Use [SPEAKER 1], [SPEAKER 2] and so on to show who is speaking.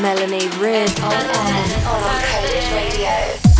[SPEAKER 1] Melanie Rid
[SPEAKER 2] on, on, on Uncoded Radio.